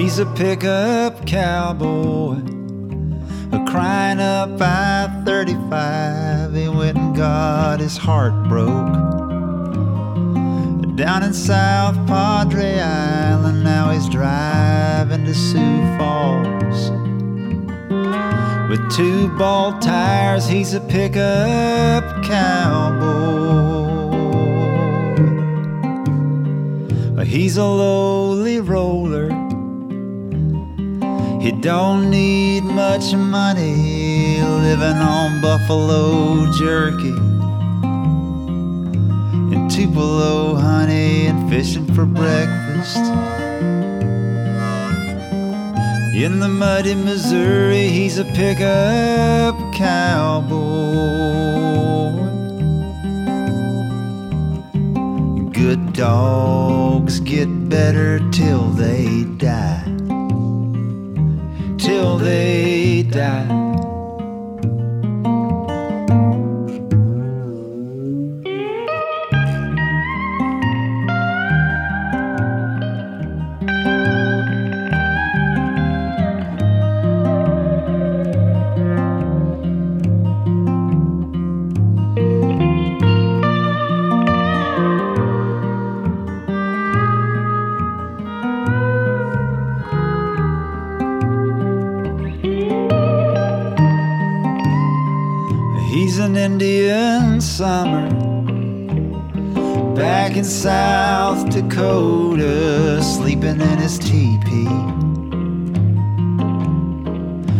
He's a pickup cowboy, a crying up I 35. He went and got his heart broke. Down in South Padre Island, now he's driving to Sioux Falls. With two bald tires, he's a pickup cowboy. He's a lowly roller. He don't need much money, living on buffalo jerky and Tupelo honey and fishing for breakfast. In the muddy Missouri, he's a pickup cowboy. Good dogs get better till they die. Till they die. In South Dakota, sleeping in his teepee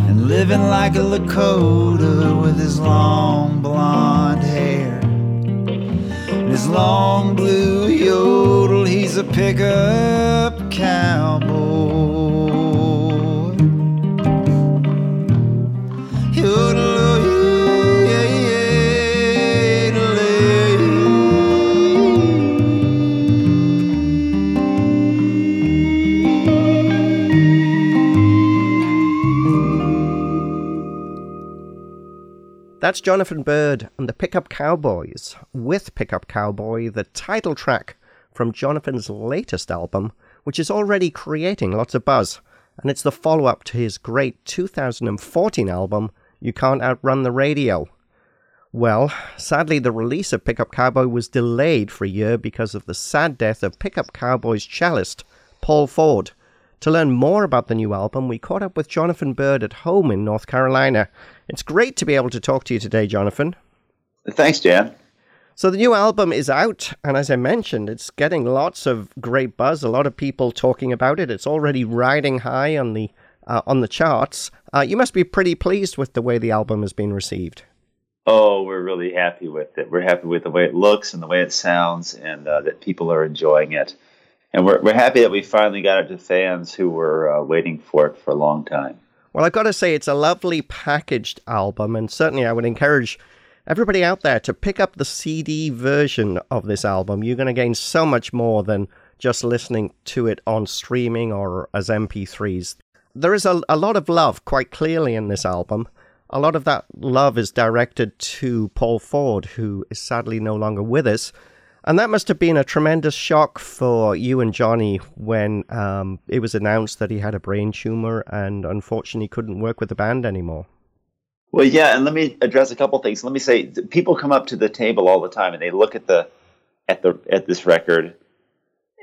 and living like a Lakota with his long blonde hair and his long blue yodel. He's a pickup cowboy. That's Jonathan Byrd and the Pickup Cowboys, with Pickup Cowboy, the title track from Jonathan's latest album, which is already creating lots of buzz. And it's the follow up to his great 2014 album, You Can't Outrun the Radio. Well, sadly, the release of Pickup Cowboy was delayed for a year because of the sad death of Pickup Cowboy's cellist, Paul Ford. To learn more about the new album, we caught up with Jonathan Byrd at home in North Carolina. It's great to be able to talk to you today, Jonathan. Thanks, Jan. So the new album is out, and as I mentioned, it's getting lots of great buzz. A lot of people talking about it. It's already riding high on the uh, on the charts. Uh, you must be pretty pleased with the way the album has been received. Oh, we're really happy with it. We're happy with the way it looks and the way it sounds, and uh, that people are enjoying it and we're we're happy that we finally got it to fans who were uh, waiting for it for a long time. Well, I've got to say it's a lovely packaged album, and certainly I would encourage everybody out there to pick up the CD version of this album. You're going to gain so much more than just listening to it on streaming or as MP3s. There is a, a lot of love quite clearly in this album. A lot of that love is directed to Paul Ford, who is sadly no longer with us. And that must have been a tremendous shock for you and Johnny when um, it was announced that he had a brain tumor and unfortunately couldn't work with the band anymore. Well, yeah, and let me address a couple things. Let me say, people come up to the table all the time and they look at the at the at this record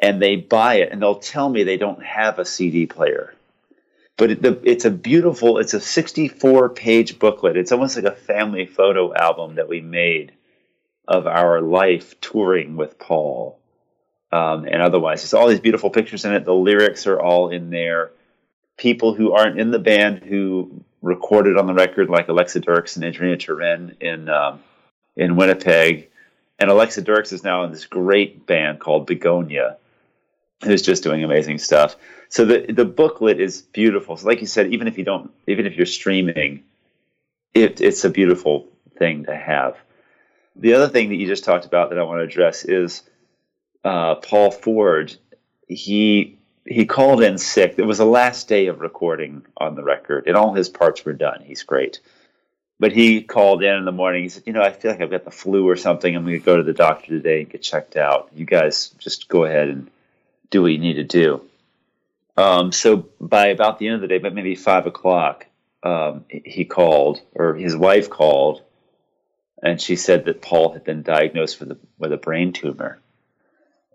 and they buy it and they'll tell me they don't have a CD player. But it, the, it's a beautiful, it's a 64 page booklet. It's almost like a family photo album that we made of our life touring with Paul. Um, and otherwise, It's all these beautiful pictures in it. The lyrics are all in there. People who aren't in the band who recorded on the record, like Alexa Dirks and Andrina Turenne in um, in Winnipeg, and Alexa Dirks is now in this great band called Begonia, who's just doing amazing stuff. So the the booklet is beautiful. So like you said, even if you don't, even if you're streaming, it, it's a beautiful thing to have. The other thing that you just talked about that I want to address is uh, Paul Ford. He he called in sick. It was the last day of recording on the record, and all his parts were done. He's great. But he called in in the morning. He said, "You know, I feel like I've got the flu or something. I'm going to go to the doctor today and get checked out. You guys just go ahead and do what you need to do." Um, so by about the end of the day, but maybe five o'clock, um, he called, or his wife called, and she said that Paul had been diagnosed with a, with a brain tumor,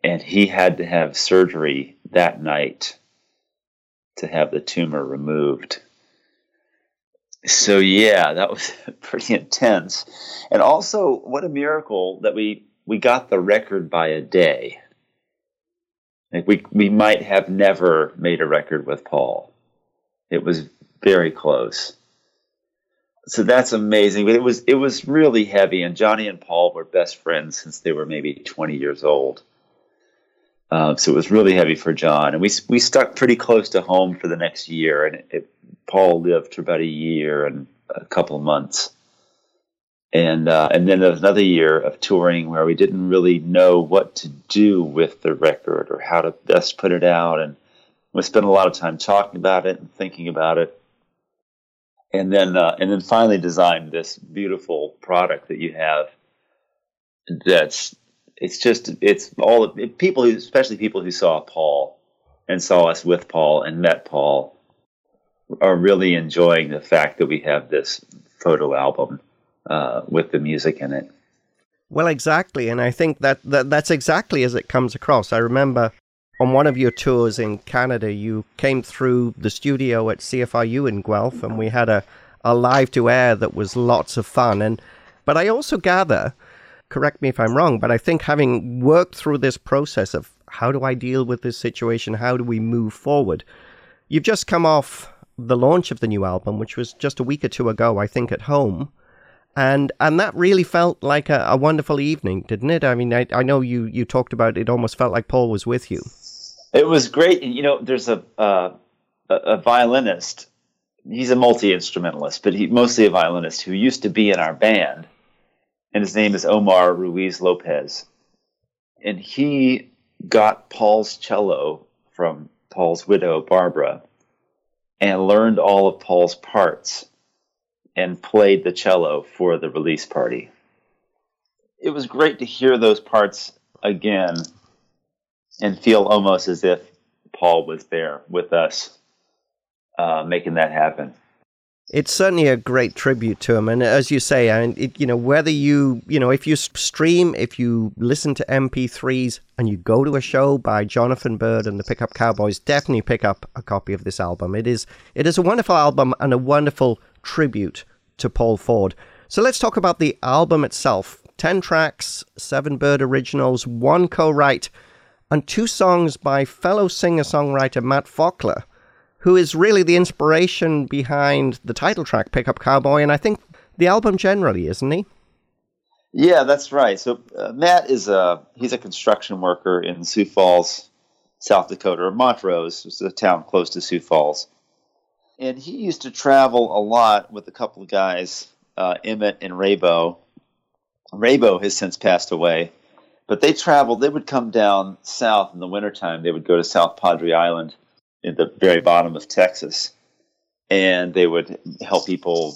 and he had to have surgery that night to have the tumor removed. So yeah, that was pretty intense, and also what a miracle that we we got the record by a day. Like we we might have never made a record with Paul. It was very close. So that's amazing. But it was it was really heavy, and Johnny and Paul were best friends since they were maybe 20 years old. Um, so it was really heavy for John, and we we stuck pretty close to home for the next year. And it, Paul lived for about a year and a couple of months and uh, and then there was another year of touring where we didn't really know what to do with the record or how to best put it out, and we spent a lot of time talking about it and thinking about it, and then uh, and then finally designed this beautiful product that you have. That's it's just it's all people, who, especially people who saw Paul and saw us with Paul and met Paul, are really enjoying the fact that we have this photo album uh, with the music in it. Well, exactly, and I think that, that that's exactly as it comes across. I remember on one of your tours in Canada, you came through the studio at CFRU in Guelph, and we had a, a live to air that was lots of fun. And but I also gather, correct me if I'm wrong, but I think having worked through this process of how do I deal with this situation, how do we move forward, you've just come off the launch of the new album, which was just a week or two ago, I think, at home and and that really felt like a, a, wonderful evening, didn't it? I mean, I, I know you you talked about it almost felt like Paul was with you. It was great. You know, there's a uh, a violinist. He's a multi instrumentalist, but he mostly a violinist who used to be in our band, and his name is Omar Ruiz Lopez, and he got Paul's cello from Paul's widow Barbara, and learned all of Paul's parts and played the cello for the release party. It was great to hear those parts again and feel almost as if Paul was there with us, uh, making that happen. It's certainly a great tribute to him, and as you say, and it, you know whether you you know if you stream, if you listen to MP3s, and you go to a show by Jonathan Byrd and the Pickup Cowboys, definitely pick up a copy of this album. It is it is a wonderful album and a wonderful tribute to Paul Ford. So let's talk about the album itself 10 tracks, 7 Byrd originals, 1 co write, and 2 songs by fellow singer songwriter Matt Faulkner, who is really the inspiration behind the title track, Pickup Cowboy, and I think the album generally, isn't he? Yeah, that's right. So uh, Matt is a he's a construction worker in Sioux Falls, South Dakota, or Montrose, which is a town close to Sioux Falls and he used to travel a lot with a couple of guys, uh, Emmett and Raybo. Raybo has since passed away, but they traveled. They would come down south in the wintertime. They would go to South Padre Island in the very bottom of Texas, and they would help people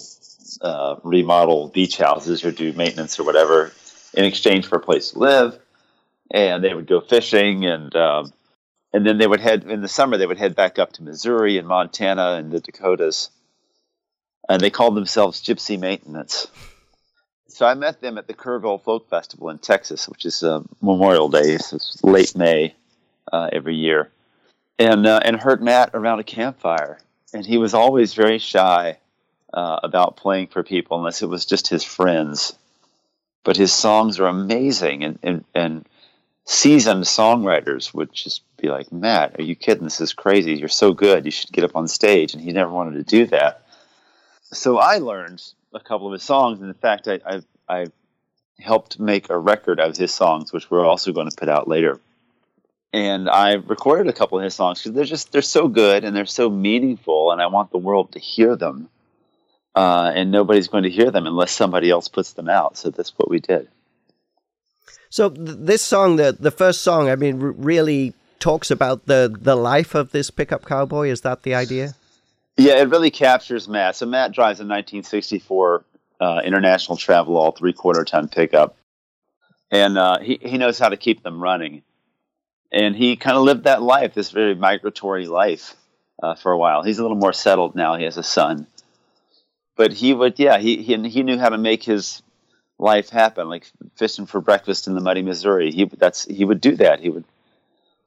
uh, remodel beach houses or do maintenance or whatever in exchange for a place to live. And they would go fishing and um, and then they would head in the summer. They would head back up to Missouri and Montana and the Dakotas, and they called themselves Gypsy Maintenance. So I met them at the Kerrville Folk Festival in Texas, which is uh, Memorial Day. So it's late May uh, every year, and uh, and heard Matt around a campfire, and he was always very shy uh, about playing for people unless it was just his friends. But his songs are amazing, and and, and seasoned songwriters would just be like, Matt, are you kidding? This is crazy. You're so good. You should get up on stage. And he never wanted to do that. So I learned a couple of his songs. And in fact, I, I, I helped make a record of his songs, which we're also going to put out later. And I recorded a couple of his songs because they're just they're so good and they're so meaningful, and I want the world to hear them. Uh, and nobody's going to hear them unless somebody else puts them out. So that's what we did. So th- this song, the the first song, I mean, r- really talks about the the life of this pickup cowboy. Is that the idea? Yeah, it really captures Matt. So Matt drives a 1964 uh, International Travelall three quarter ton pickup, and uh, he he knows how to keep them running. and he kind of lived that life, this very migratory life, uh, for a while. He's a little more settled now. He has a son, but he would, yeah, he he, he knew how to make his life happen, like fishing for breakfast in the muddy Missouri. He that's he would do that. He would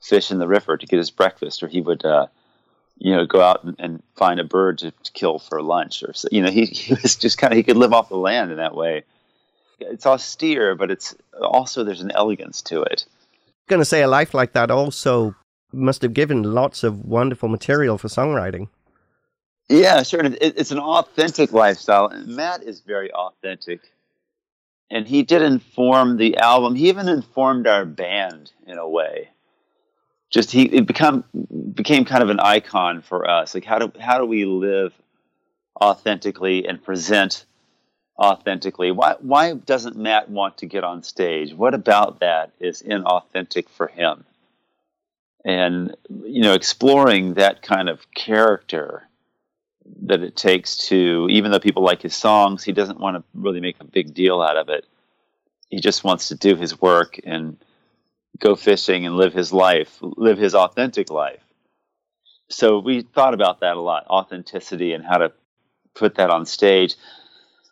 fish in the river to get his breakfast, or he would, uh, you know, go out and, and find a bird to, to, kill for lunch, or you know, he, he was just kind of he could live off the land in that way. It's austere, but it's also there's an elegance to it. Going to say a life like that also must have given lots of wonderful material for songwriting. Yeah, sure. it's an authentic lifestyle. Matt is very authentic and he did inform the album. He even informed our band in a way. Just he it become became kind of an icon for us. Like how do how do we live authentically and present authentically? Why why doesn't Matt want to get on stage? What about that is inauthentic for him? And you know, exploring that kind of character that it takes to, even though people like his songs, he doesn't want to really make a big deal out of it. He just wants to do his work and go fishing and live his life, live his authentic life. So we thought about that a lot authenticity and how to put that on stage.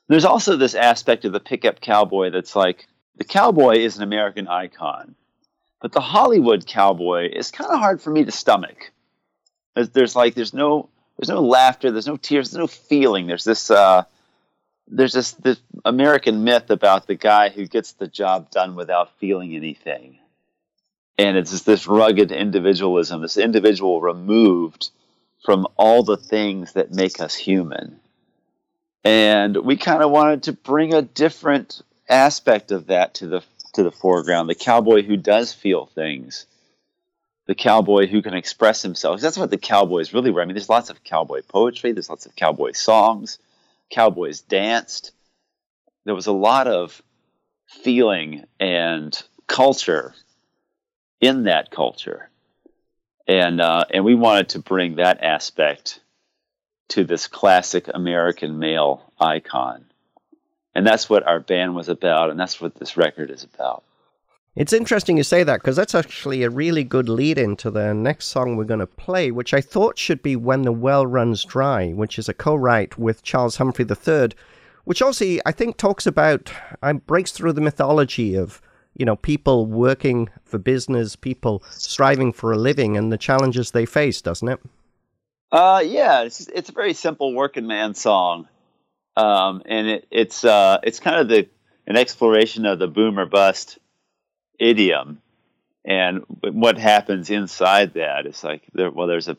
There's also this aspect of the pickup cowboy that's like the cowboy is an American icon, but the Hollywood cowboy is kind of hard for me to stomach. There's, there's like, there's no, there's no laughter, there's no tears, there's no feeling. There's this uh, there's this this American myth about the guy who gets the job done without feeling anything, and it's just this rugged individualism, this individual removed from all the things that make us human. And we kind of wanted to bring a different aspect of that to the to the foreground. The cowboy who does feel things the cowboy who can express himself. That's what the cowboys really were. I mean, there's lots of cowboy poetry, there's lots of cowboy songs, cowboys danced. There was a lot of feeling and culture in that culture. And, uh, and we wanted to bring that aspect to this classic American male icon. And that's what our band was about, and that's what this record is about. It's interesting you say that because that's actually a really good lead into the next song we're going to play, which I thought should be When the Well Runs Dry, which is a co write with Charles Humphrey III, which also I think talks about, uh, breaks through the mythology of, you know, people working for business, people striving for a living, and the challenges they face, doesn't it? Uh, yeah, it's, it's a very simple working man song. Um, and it, it's, uh, it's kind of the, an exploration of the boomer bust idiom and what happens inside that is like there well there's a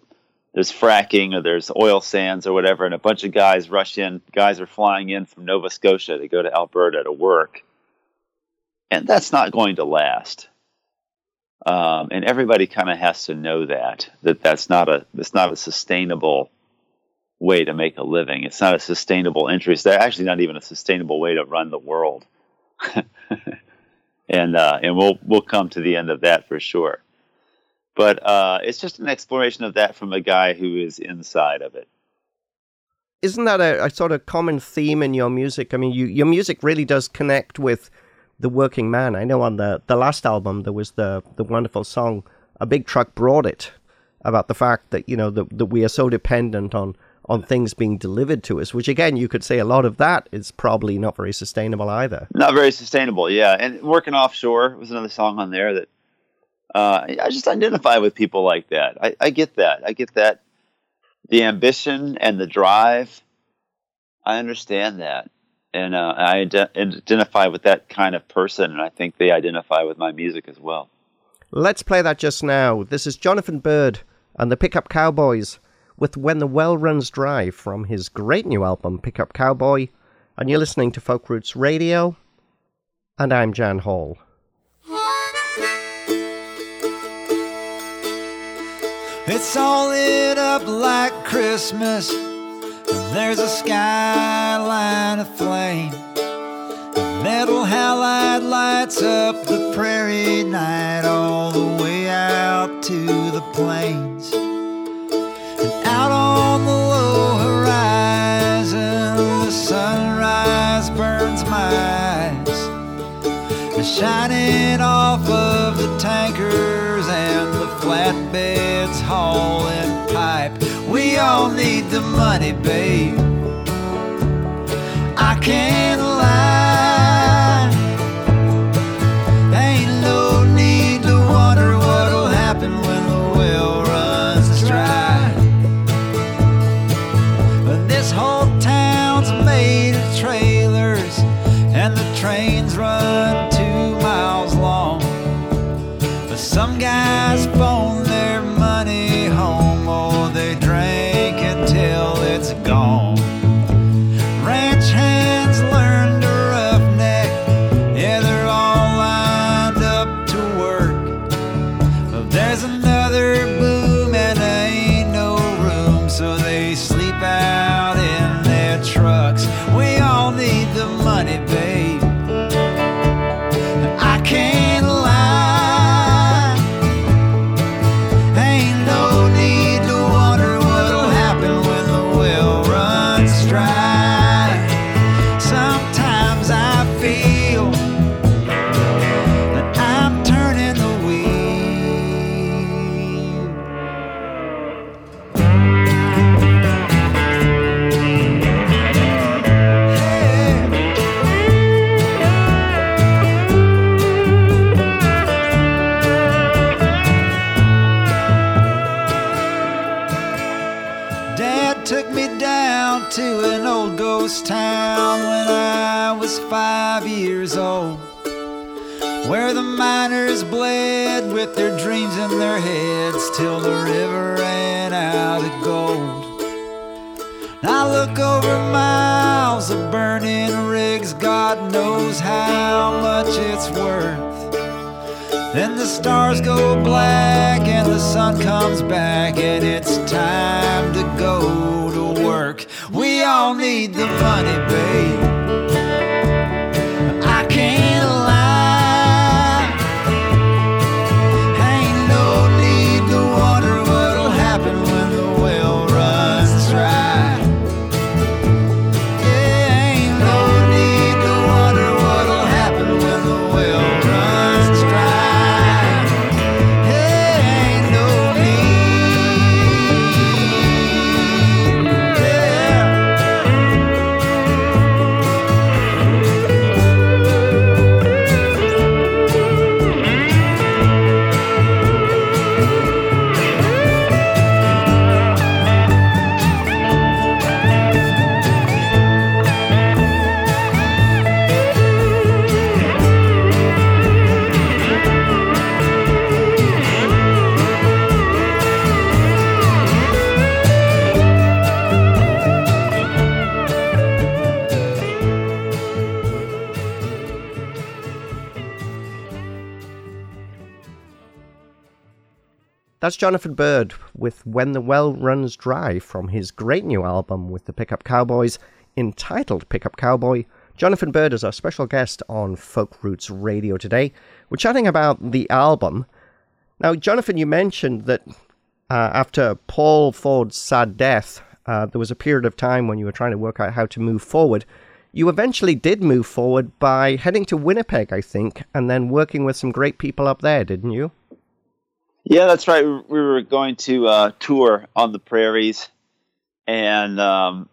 there's fracking or there's oil sands or whatever and a bunch of guys rush in guys are flying in from nova scotia to go to alberta to work and that's not going to last um, and everybody kind of has to know that that that's not a it's not a sustainable way to make a living it's not a sustainable interest they're actually not even a sustainable way to run the world and uh, and we'll we'll come to the end of that for sure. But uh, it's just an exploration of that from a guy who is inside of it. Isn't that a, a sort of common theme in your music? I mean, you, your music really does connect with the working man. I know on the, the last album there was the the wonderful song "A Big Truck Brought It" about the fact that you know that that we are so dependent on on things being delivered to us, which again, you could say a lot of that is probably not very sustainable either. Not very sustainable, yeah. And working offshore was another song on there that uh, I just identify with people like that. I, I get that. I get that. The ambition and the drive. I understand that. And uh, I ad- identify with that kind of person, and I think they identify with my music as well. Let's play that just now. This is Jonathan Byrd and the Pickup Cowboys with When the Well Runs Dry from his great new album, Pickup Cowboy. And you're listening to Folk Roots Radio, and I'm Jan Hall. It's all lit up like Christmas, and there's a skyline of flame. Metal halide lights up the prairie night all the way out to the plains. And out on the low horizon, the sunrise burns my eyes, shining off of the tankers and woods hauling pipe. We all need the money, babe. I can't Where the miners bled with their dreams in their heads till the river ran out of gold. I look over miles of burning rigs, God knows how much it's worth. Then the stars go black and the sun comes back, and it's time to go to work. We all need the money, babe. Jonathan Byrd with When the Well Runs Dry from his great new album with the Pickup Cowboys entitled Pickup Cowboy. Jonathan Byrd is our special guest on Folk Roots Radio today. We're chatting about the album. Now, Jonathan, you mentioned that uh, after Paul Ford's sad death, uh, there was a period of time when you were trying to work out how to move forward. You eventually did move forward by heading to Winnipeg, I think, and then working with some great people up there, didn't you? Yeah, that's right. We were going to uh, tour on the prairies, and um,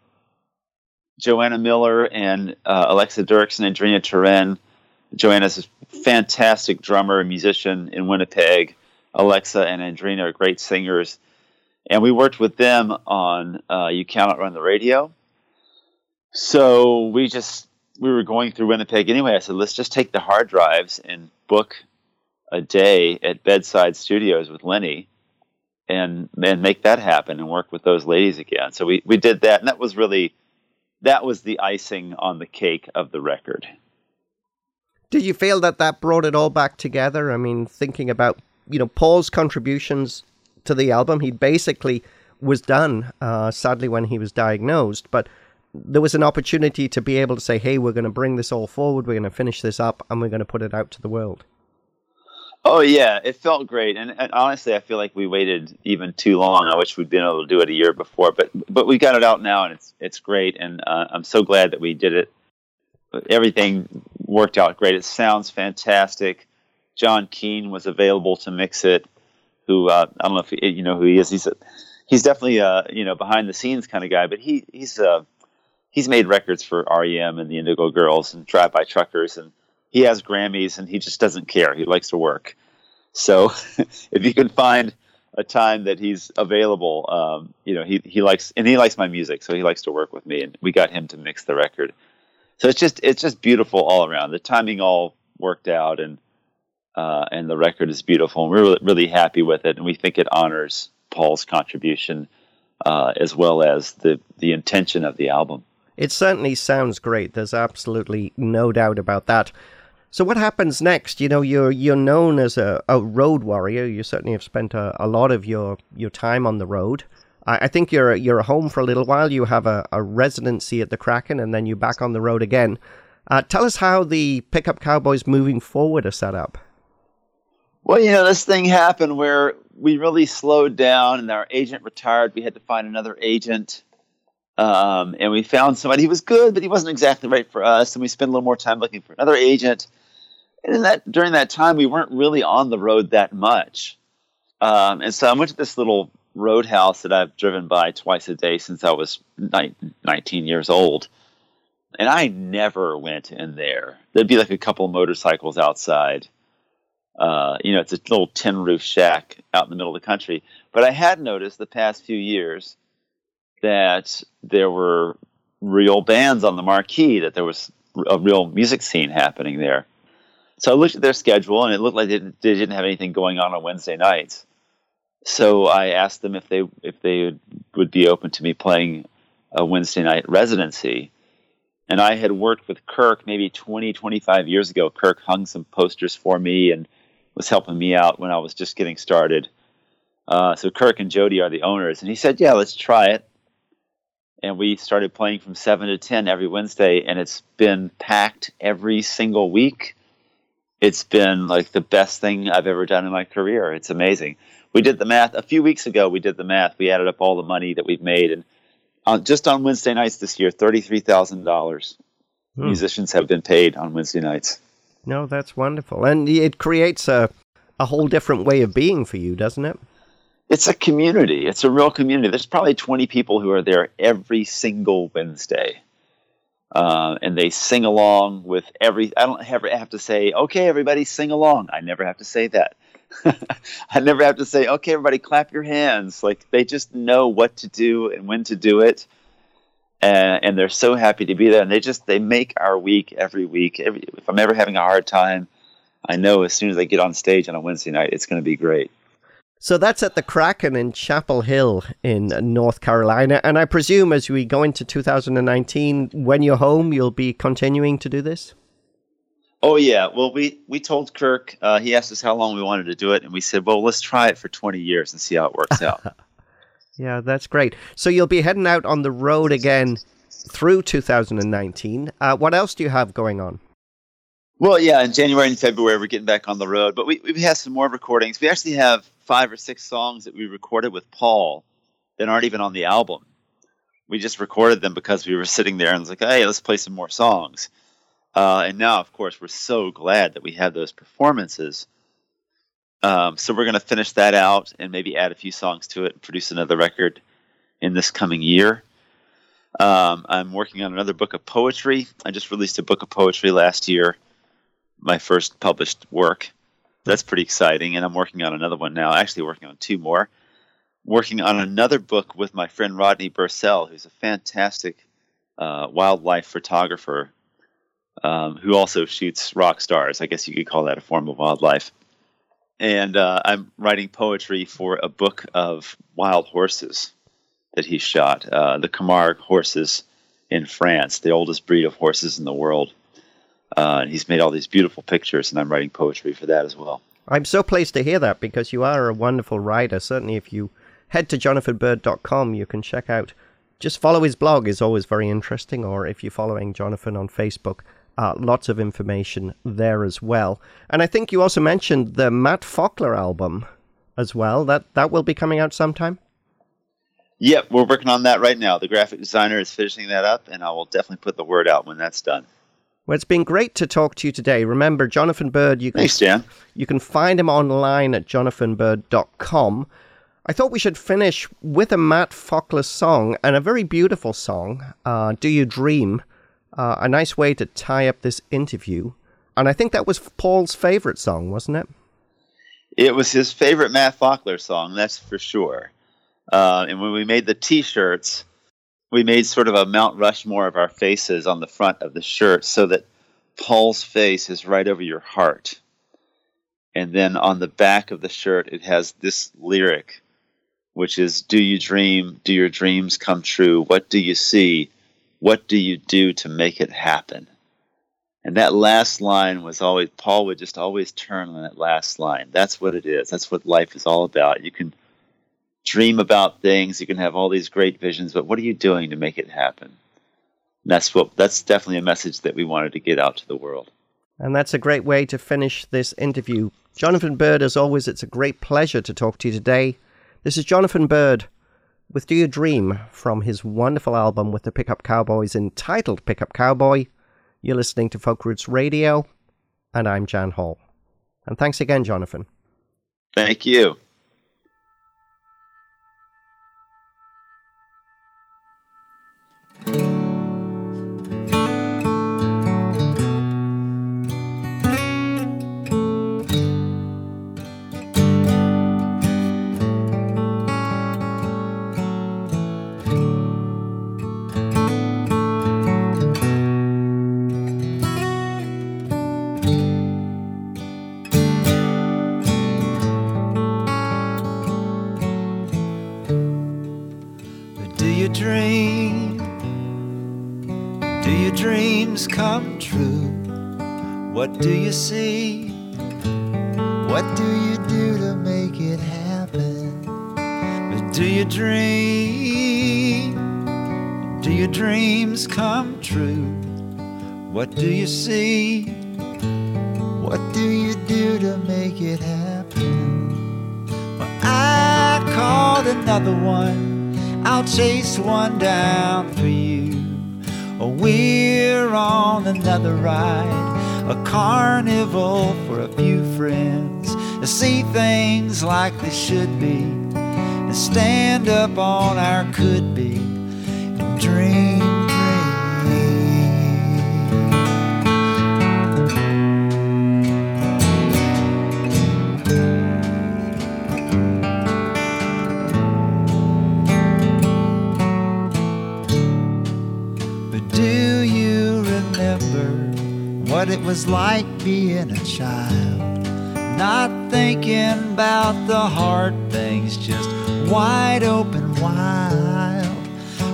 Joanna Miller and uh, Alexa Dirksen and Andrina Turenne. Joanna's a fantastic drummer and musician in Winnipeg. Alexa and Andrina are great singers, and we worked with them on uh, "You Cannot Run the Radio." So we just we were going through Winnipeg anyway. I said, let's just take the hard drives and book a day at Bedside Studios with Lenny, and and make that happen and work with those ladies again. So we we did that, and that was really that was the icing on the cake of the record. Did you feel that that brought it all back together? I mean, thinking about you know Paul's contributions to the album, he basically was done. Uh, sadly, when he was diagnosed, but there was an opportunity to be able to say, "Hey, we're going to bring this all forward. We're going to finish this up, and we're going to put it out to the world." Oh yeah, it felt great, and, and honestly, I feel like we waited even too long. I wish we'd been able to do it a year before, but but we got it out now, and it's it's great, and uh, I'm so glad that we did it. Everything worked out great. It sounds fantastic. John Keane was available to mix it. who uh, I don't know if he, you know who he is. He's a, he's definitely a you know behind the scenes kind of guy, but he he's uh, he's made records for REM and the Indigo Girls and Drive By Truckers, and he has Grammys, and he just doesn't care. He likes to work. So if you can find a time that he's available, um, you know, he he likes and he likes my music, so he likes to work with me, and we got him to mix the record. So it's just it's just beautiful all around. The timing all worked out, and uh, and the record is beautiful, and we're really, really happy with it, and we think it honors Paul's contribution uh, as well as the the intention of the album. It certainly sounds great. There's absolutely no doubt about that. So what happens next? You know, you're you're known as a, a road warrior. You certainly have spent a, a lot of your, your time on the road. I, I think you're you're home for a little while. You have a, a residency at the Kraken, and then you're back on the road again. Uh, tell us how the Pickup Cowboys moving forward are set up. Well, you know, this thing happened where we really slowed down, and our agent retired. We had to find another agent, um, and we found somebody who was good, but he wasn't exactly right for us. And we spent a little more time looking for another agent. And that during that time, we weren't really on the road that much. Um, and so I went to this little roadhouse that I've driven by twice a day since I was 19 years old. And I never went in there. There'd be like a couple motorcycles outside uh, you know, it's a little tin roof shack out in the middle of the country. But I had noticed the past few years that there were real bands on the marquee, that there was a real music scene happening there. So I looked at their schedule, and it looked like they didn't, have anything going on on Wednesday nights. So I asked them if they if they would, would be open to me playing a Wednesday night residency. And I had worked with Kirk maybe 20, 25 years ago. Kirk hung some posters for me and was helping me out when I was just getting started. Uh, so Kirk and Jody are the owners, and he said, "Yeah, let's try it." And we started playing from seven to ten every Wednesday, and it's been packed every single week. It's been like the best thing I've ever done in my career. It's amazing. We did the math a few weeks ago. We did the math. We added up all the money that we've made, and on, just on Wednesday nights this year, thirty-three thousand dollars. Hmm. Musicians have been paid on Wednesday nights. No, that's wonderful. And it creates a, a whole different way of being for you, doesn't it? It's a community. It's a real community. There's probably 20 people who are there every single Wednesday. Uh, and they sing along with every. I don't ever have to say, okay, everybody sing along. I never have to say that. I never have to say, okay, everybody clap your hands. Like they just know what to do and when to do it and, and they're so happy to be there. And they just they make our week every week. Every, if I'm ever having a hard time, I know as soon as I get on stage on a Wednesday night, it's going to be great. So that's at the Kraken in Chapel Hill in North Carolina. And I presume as we go into 2019, when you're home, you'll be continuing to do this? Oh, yeah. Well, we, we told Kirk, uh, he asked us how long we wanted to do it. And we said, well, let's try it for 20 years and see how it works out. Yeah, that's great. So you'll be heading out on the road again through 2019. Uh, what else do you have going on? Well, yeah, in January and February we're getting back on the road, but we we have some more recordings. We actually have five or six songs that we recorded with Paul that aren't even on the album. We just recorded them because we were sitting there and was like, hey, let's play some more songs. Uh, and now, of course, we're so glad that we have those performances um, so we're going to finish that out and maybe add a few songs to it and produce another record in this coming year. Um, I'm working on another book of poetry. I just released a book of poetry last year, my first published work. That's pretty exciting. And I'm working on another one now, actually, working on two more. Working on another book with my friend Rodney Bursiel, who's a fantastic uh, wildlife photographer um, who also shoots rock stars. I guess you could call that a form of wildlife and uh, I'm writing poetry for a book of wild horses that he shot. Uh, the Camargue horses in France, the oldest breed of horses in the world. Uh, and he's made all these beautiful pictures, and I'm writing poetry for that as well. I'm so pleased to hear that because you are a wonderful writer. Certainly, if you head to jonathanbyrd.com, you can check out. Just follow his blog is always very interesting, or if you're following Jonathan on Facebook, uh, lots of information there as well. And I think you also mentioned the Matt Faulkner album as well. That that will be coming out sometime. Yep, we're working on that right now. The graphic designer is finishing that up, and I will definitely put the word out when that's done. Well, it's been great to talk to you today. Remember, Jonathan Byrd, you can, Thanks, Jan. you can find him online at jonathanbyrd.com. I thought we should finish with a Matt Faulkner song and a very beautiful song, uh, Do You Dream? Uh, a nice way to tie up this interview. And I think that was Paul's favorite song, wasn't it? It was his favorite Matt Faulkner song, that's for sure. Uh, and when we made the T-shirts, we made sort of a Mount Rushmore of our faces on the front of the shirt, so that Paul's face is right over your heart. And then on the back of the shirt, it has this lyric, which is Do you dream? Do your dreams come true? What do you see? What do you do to make it happen? And that last line was always, Paul would just always turn on that last line. That's what it is. That's what life is all about. You can dream about things, you can have all these great visions, but what are you doing to make it happen? And that's what that's definitely a message that we wanted to get out to the world. And that's a great way to finish this interview. Jonathan Byrd, as always, it's a great pleasure to talk to you today. This is Jonathan Byrd with Do You Dream from his wonderful album with the Pickup Cowboys entitled Pickup Cowboy. You're listening to Folk Roots Radio, and I'm Jan Hall. And thanks again, Jonathan. Thank you. What do you see? What do you do to make it happen? But do you dream? Do your dreams come true? What do you see? What do you do to make it happen? Well, I called another one. I'll chase one down for you. We're on another ride, carnival for a few friends to see things like they should be, and stand up on our could be and dream. Was like being a child? Not thinking about the hard things, just wide open wild.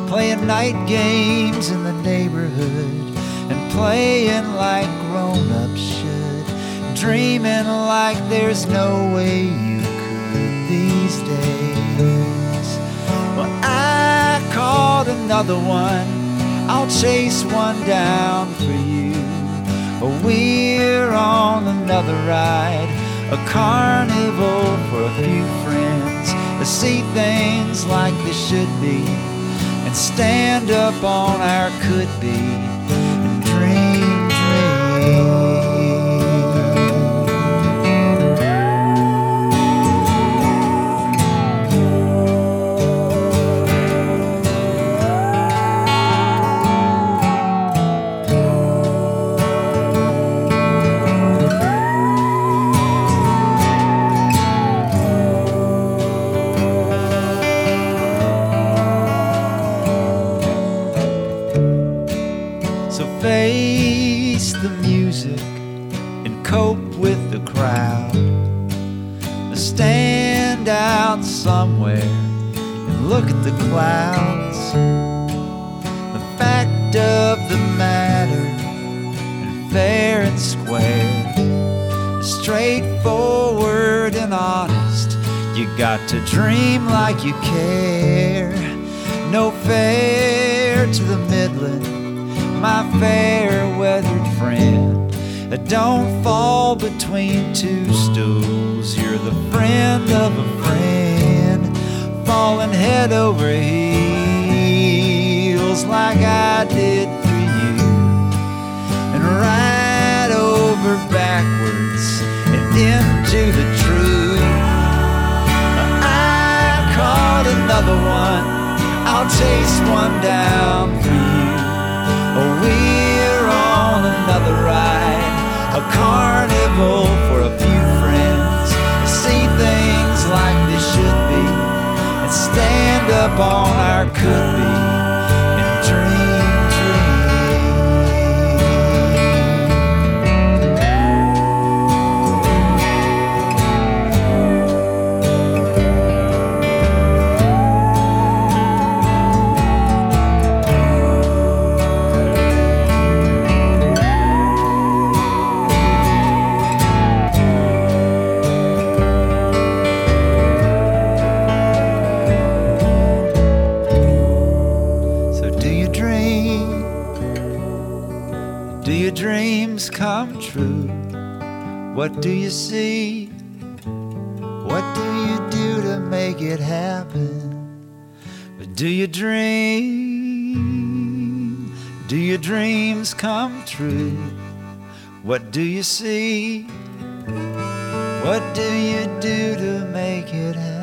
Playing night games in the neighborhood and playing like grown ups should. Dreaming like there's no way you could these days. Well, I called another one. I'll chase one down for you. We're on another ride, a carnival for a few friends to see things like they should be and stand up on our could be the clouds. The fact of the matter, and fair and square, straightforward and honest. You got to dream like you care. No fair to the Midland my fair weathered friend. Uh, Don't fall between two stools. You're the friend of a friend, falling head over heels like I did for you, and right over backwards and into the truth. I caught another one, I'll chase one down for you. Oh, we're on another ride, a carnival. stand up on our could be. What do you see? What do you do to make it happen? Do you dream? Do your dreams come true? What do you see? What do you do to make it happen?